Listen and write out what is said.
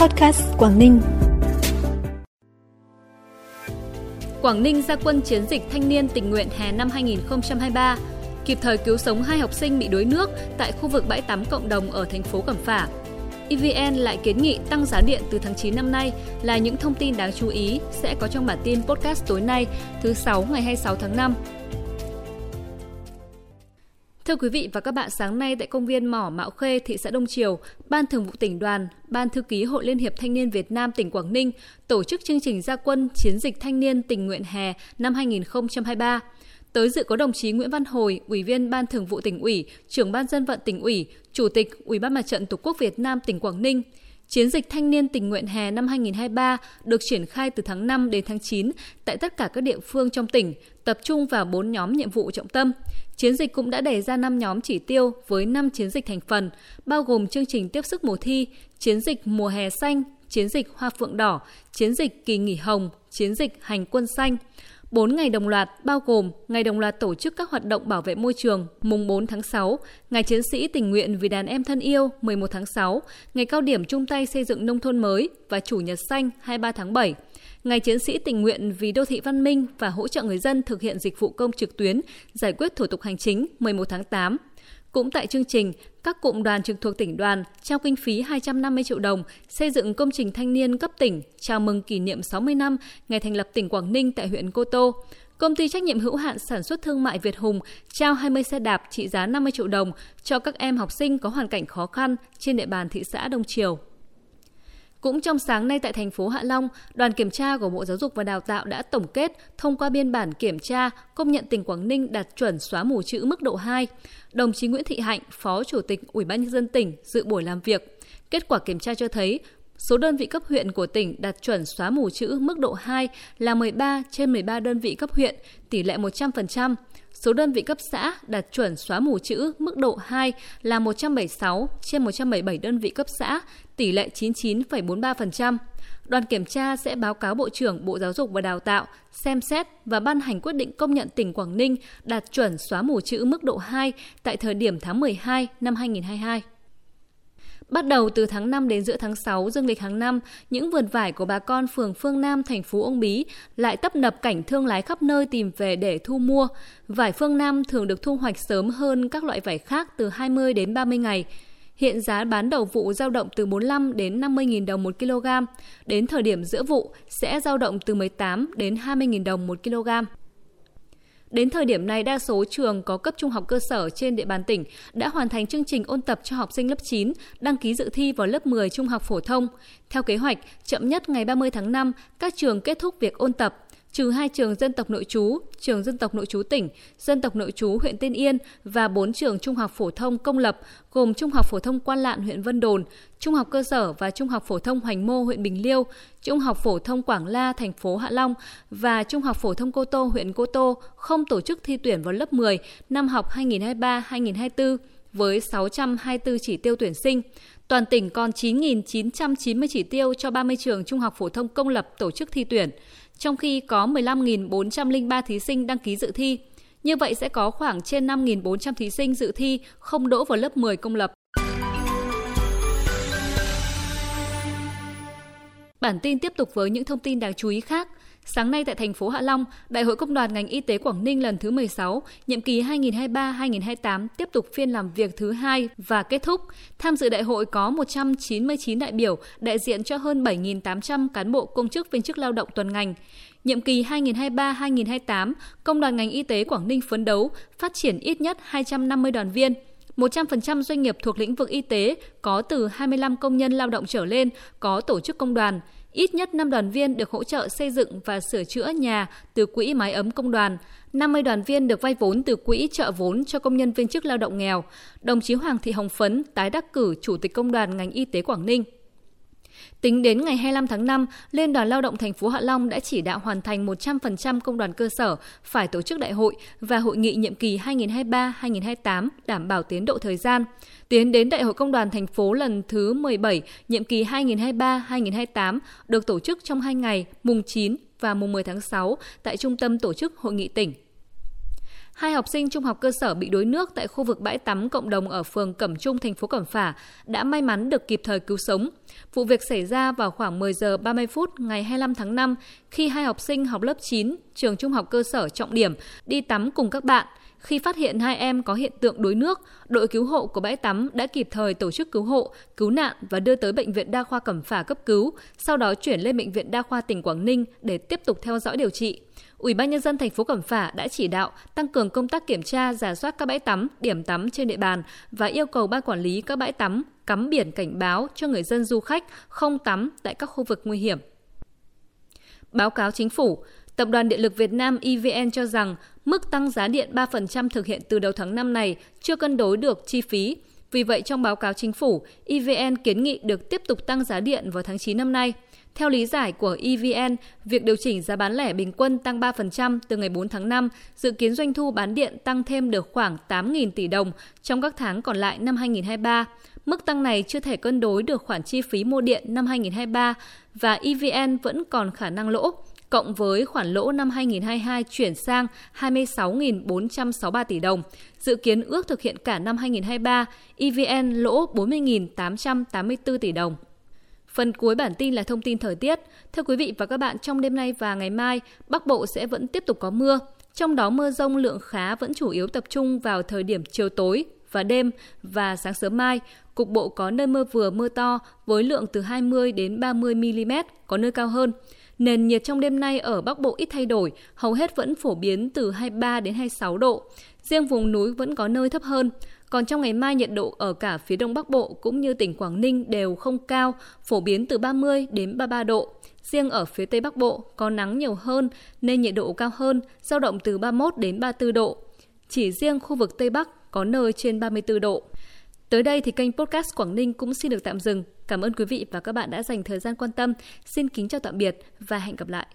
Podcast Quảng Ninh. Quảng Ninh ra quân chiến dịch thanh niên tình nguyện hè năm 2023, kịp thời cứu sống hai học sinh bị đuối nước tại khu vực bãi tắm cộng đồng ở thành phố Cẩm Phả. EVN lại kiến nghị tăng giá điện từ tháng 9 năm nay là những thông tin đáng chú ý sẽ có trong bản tin podcast tối nay, thứ 6 ngày 26 tháng 5. Thưa quý vị và các bạn, sáng nay tại công viên Mỏ Mạo Khê, thị xã Đông Triều, Ban Thường vụ tỉnh đoàn, Ban Thư ký Hội Liên hiệp Thanh niên Việt Nam tỉnh Quảng Ninh tổ chức chương trình gia quân chiến dịch thanh niên tình nguyện hè năm 2023. Tới dự có đồng chí Nguyễn Văn Hồi, Ủy viên Ban Thường vụ tỉnh ủy, trưởng Ban dân vận tỉnh ủy, Chủ tịch Ủy ban Mặt trận Tổ quốc Việt Nam tỉnh Quảng Ninh. Chiến dịch thanh niên tình nguyện hè năm 2023 được triển khai từ tháng 5 đến tháng 9 tại tất cả các địa phương trong tỉnh, tập trung vào 4 nhóm nhiệm vụ trọng tâm. Chiến dịch cũng đã đề ra 5 nhóm chỉ tiêu với 5 chiến dịch thành phần, bao gồm chương trình tiếp sức mùa thi, chiến dịch mùa hè xanh, chiến dịch hoa phượng đỏ, chiến dịch kỳ nghỉ hồng, chiến dịch hành quân xanh. 4 ngày đồng loạt bao gồm ngày đồng loạt tổ chức các hoạt động bảo vệ môi trường mùng 4 tháng 6, ngày chiến sĩ tình nguyện vì đàn em thân yêu 11 tháng 6, ngày cao điểm chung tay xây dựng nông thôn mới và chủ nhật xanh 23 tháng 7. Ngày chiến sĩ tình nguyện vì đô thị văn minh và hỗ trợ người dân thực hiện dịch vụ công trực tuyến, giải quyết thủ tục hành chính 11 tháng 8. Cũng tại chương trình, các cụm đoàn trực thuộc tỉnh đoàn trao kinh phí 250 triệu đồng xây dựng công trình thanh niên cấp tỉnh chào mừng kỷ niệm 60 năm ngày thành lập tỉnh Quảng Ninh tại huyện Cô Tô. Công ty trách nhiệm hữu hạn sản xuất thương mại Việt Hùng trao 20 xe đạp trị giá 50 triệu đồng cho các em học sinh có hoàn cảnh khó khăn trên địa bàn thị xã Đông Triều. Cũng trong sáng nay tại thành phố Hạ Long, đoàn kiểm tra của Bộ Giáo dục và Đào tạo đã tổng kết thông qua biên bản kiểm tra công nhận tỉnh Quảng Ninh đạt chuẩn xóa mù chữ mức độ 2. Đồng chí Nguyễn Thị Hạnh, Phó Chủ tịch Ủy ban nhân dân tỉnh dự buổi làm việc. Kết quả kiểm tra cho thấy số đơn vị cấp huyện của tỉnh đạt chuẩn xóa mù chữ mức độ 2 là 13 trên 13 đơn vị cấp huyện, tỷ lệ 100%. Số đơn vị cấp xã đạt chuẩn xóa mù chữ mức độ 2 là 176 trên 177 đơn vị cấp xã, tỷ lệ 99,43%. Đoàn kiểm tra sẽ báo cáo Bộ trưởng Bộ Giáo dục và Đào tạo xem xét và ban hành quyết định công nhận tỉnh Quảng Ninh đạt chuẩn xóa mù chữ mức độ 2 tại thời điểm tháng 12 năm 2022. Bắt đầu từ tháng 5 đến giữa tháng 6 dương lịch hàng năm, những vườn vải của bà con phường Phương Nam, thành phố Ông Bí lại tấp nập cảnh thương lái khắp nơi tìm về để thu mua. Vải Phương Nam thường được thu hoạch sớm hơn các loại vải khác từ 20 đến 30 ngày. Hiện giá bán đầu vụ giao động từ 45 đến 50.000 đồng một kg. Đến thời điểm giữa vụ sẽ giao động từ 18 đến 20.000 đồng một kg. Đến thời điểm này, đa số trường có cấp trung học cơ sở trên địa bàn tỉnh đã hoàn thành chương trình ôn tập cho học sinh lớp 9 đăng ký dự thi vào lớp 10 trung học phổ thông. Theo kế hoạch, chậm nhất ngày 30 tháng 5, các trường kết thúc việc ôn tập trừ hai trường dân tộc nội trú, trường dân tộc nội trú tỉnh, dân tộc nội trú huyện Tiên Yên và bốn trường trung học phổ thông công lập gồm Trung học phổ thông Quan Lạn huyện Vân Đồn, Trung học cơ sở và Trung học phổ thông Hoành Mô huyện Bình Liêu, Trung học phổ thông Quảng La thành phố Hạ Long và Trung học phổ thông Cô Tô huyện Cô Tô không tổ chức thi tuyển vào lớp 10 năm học 2023-2024 với 624 chỉ tiêu tuyển sinh. Toàn tỉnh còn 9.990 chỉ tiêu cho 30 trường trung học phổ thông công lập tổ chức thi tuyển trong khi có 15.403 thí sinh đăng ký dự thi. Như vậy sẽ có khoảng trên 5.400 thí sinh dự thi không đỗ vào lớp 10 công lập. Bản tin tiếp tục với những thông tin đáng chú ý khác. Sáng nay tại thành phố Hạ Long, Đại hội Công đoàn ngành y tế Quảng Ninh lần thứ 16, nhiệm kỳ 2023-2028 tiếp tục phiên làm việc thứ hai và kết thúc. Tham dự đại hội có 199 đại biểu đại diện cho hơn 7.800 cán bộ công chức viên chức lao động toàn ngành. Nhiệm kỳ 2023-2028, Công đoàn ngành y tế Quảng Ninh phấn đấu phát triển ít nhất 250 đoàn viên, 100% doanh nghiệp thuộc lĩnh vực y tế có từ 25 công nhân lao động trở lên có tổ chức công đoàn. Ít nhất 5 đoàn viên được hỗ trợ xây dựng và sửa chữa nhà từ quỹ mái ấm công đoàn. 50 đoàn viên được vay vốn từ quỹ trợ vốn cho công nhân viên chức lao động nghèo. Đồng chí Hoàng Thị Hồng Phấn, tái đắc cử Chủ tịch Công đoàn ngành y tế Quảng Ninh. Tính đến ngày 25 tháng 5, Liên đoàn Lao động thành phố Hạ Long đã chỉ đạo hoàn thành 100% công đoàn cơ sở phải tổ chức đại hội và hội nghị nhiệm kỳ 2023-2028 đảm bảo tiến độ thời gian. Tiến đến Đại hội Công đoàn thành phố lần thứ 17, nhiệm kỳ 2023-2028 được tổ chức trong hai ngày, mùng 9 và mùng 10 tháng 6 tại Trung tâm Tổ chức Hội nghị tỉnh. Hai học sinh trung học cơ sở bị đuối nước tại khu vực bãi tắm cộng đồng ở phường Cẩm Trung, thành phố Cẩm Phả đã may mắn được kịp thời cứu sống. Vụ việc xảy ra vào khoảng 10 giờ 30 phút ngày 25 tháng 5 khi hai học sinh học lớp 9 trường trung học cơ sở trọng điểm đi tắm cùng các bạn. Khi phát hiện hai em có hiện tượng đuối nước, đội cứu hộ của bãi tắm đã kịp thời tổ chức cứu hộ, cứu nạn và đưa tới bệnh viện đa khoa Cẩm Phả cấp cứu, sau đó chuyển lên bệnh viện đa khoa tỉnh Quảng Ninh để tiếp tục theo dõi điều trị. Ủy ban nhân dân thành phố Cẩm Phả đã chỉ đạo tăng cường công tác kiểm tra, giả soát các bãi tắm, điểm tắm trên địa bàn và yêu cầu ban quản lý các bãi tắm cắm biển cảnh báo cho người dân du khách không tắm tại các khu vực nguy hiểm. Báo cáo chính phủ, Tập đoàn Điện lực Việt Nam EVN cho rằng mức tăng giá điện 3% thực hiện từ đầu tháng 5 này chưa cân đối được chi phí. Vì vậy, trong báo cáo chính phủ, EVN kiến nghị được tiếp tục tăng giá điện vào tháng 9 năm nay. Theo lý giải của EVN, việc điều chỉnh giá bán lẻ bình quân tăng 3% từ ngày 4 tháng 5 dự kiến doanh thu bán điện tăng thêm được khoảng 8.000 tỷ đồng trong các tháng còn lại năm 2023. Mức tăng này chưa thể cân đối được khoản chi phí mua điện năm 2023 và EVN vẫn còn khả năng lỗ cộng với khoản lỗ năm 2022 chuyển sang 26.463 tỷ đồng. Dự kiến ước thực hiện cả năm 2023, EVN lỗ 40.884 tỷ đồng. Phần cuối bản tin là thông tin thời tiết. Thưa quý vị và các bạn, trong đêm nay và ngày mai, Bắc Bộ sẽ vẫn tiếp tục có mưa. Trong đó mưa rông lượng khá vẫn chủ yếu tập trung vào thời điểm chiều tối và đêm và sáng sớm mai. Cục bộ có nơi mưa vừa mưa to với lượng từ 20 đến 30 mm, có nơi cao hơn. Nền nhiệt trong đêm nay ở Bắc Bộ ít thay đổi, hầu hết vẫn phổ biến từ 23 đến 26 độ. Riêng vùng núi vẫn có nơi thấp hơn. Còn trong ngày mai nhiệt độ ở cả phía Đông Bắc Bộ cũng như tỉnh Quảng Ninh đều không cao, phổ biến từ 30 đến 33 độ. Riêng ở phía Tây Bắc Bộ có nắng nhiều hơn nên nhiệt độ cao hơn, dao động từ 31 đến 34 độ. Chỉ riêng khu vực Tây Bắc có nơi trên 34 độ. Tới đây thì kênh podcast Quảng Ninh cũng xin được tạm dừng. Cảm ơn quý vị và các bạn đã dành thời gian quan tâm. Xin kính chào tạm biệt và hẹn gặp lại.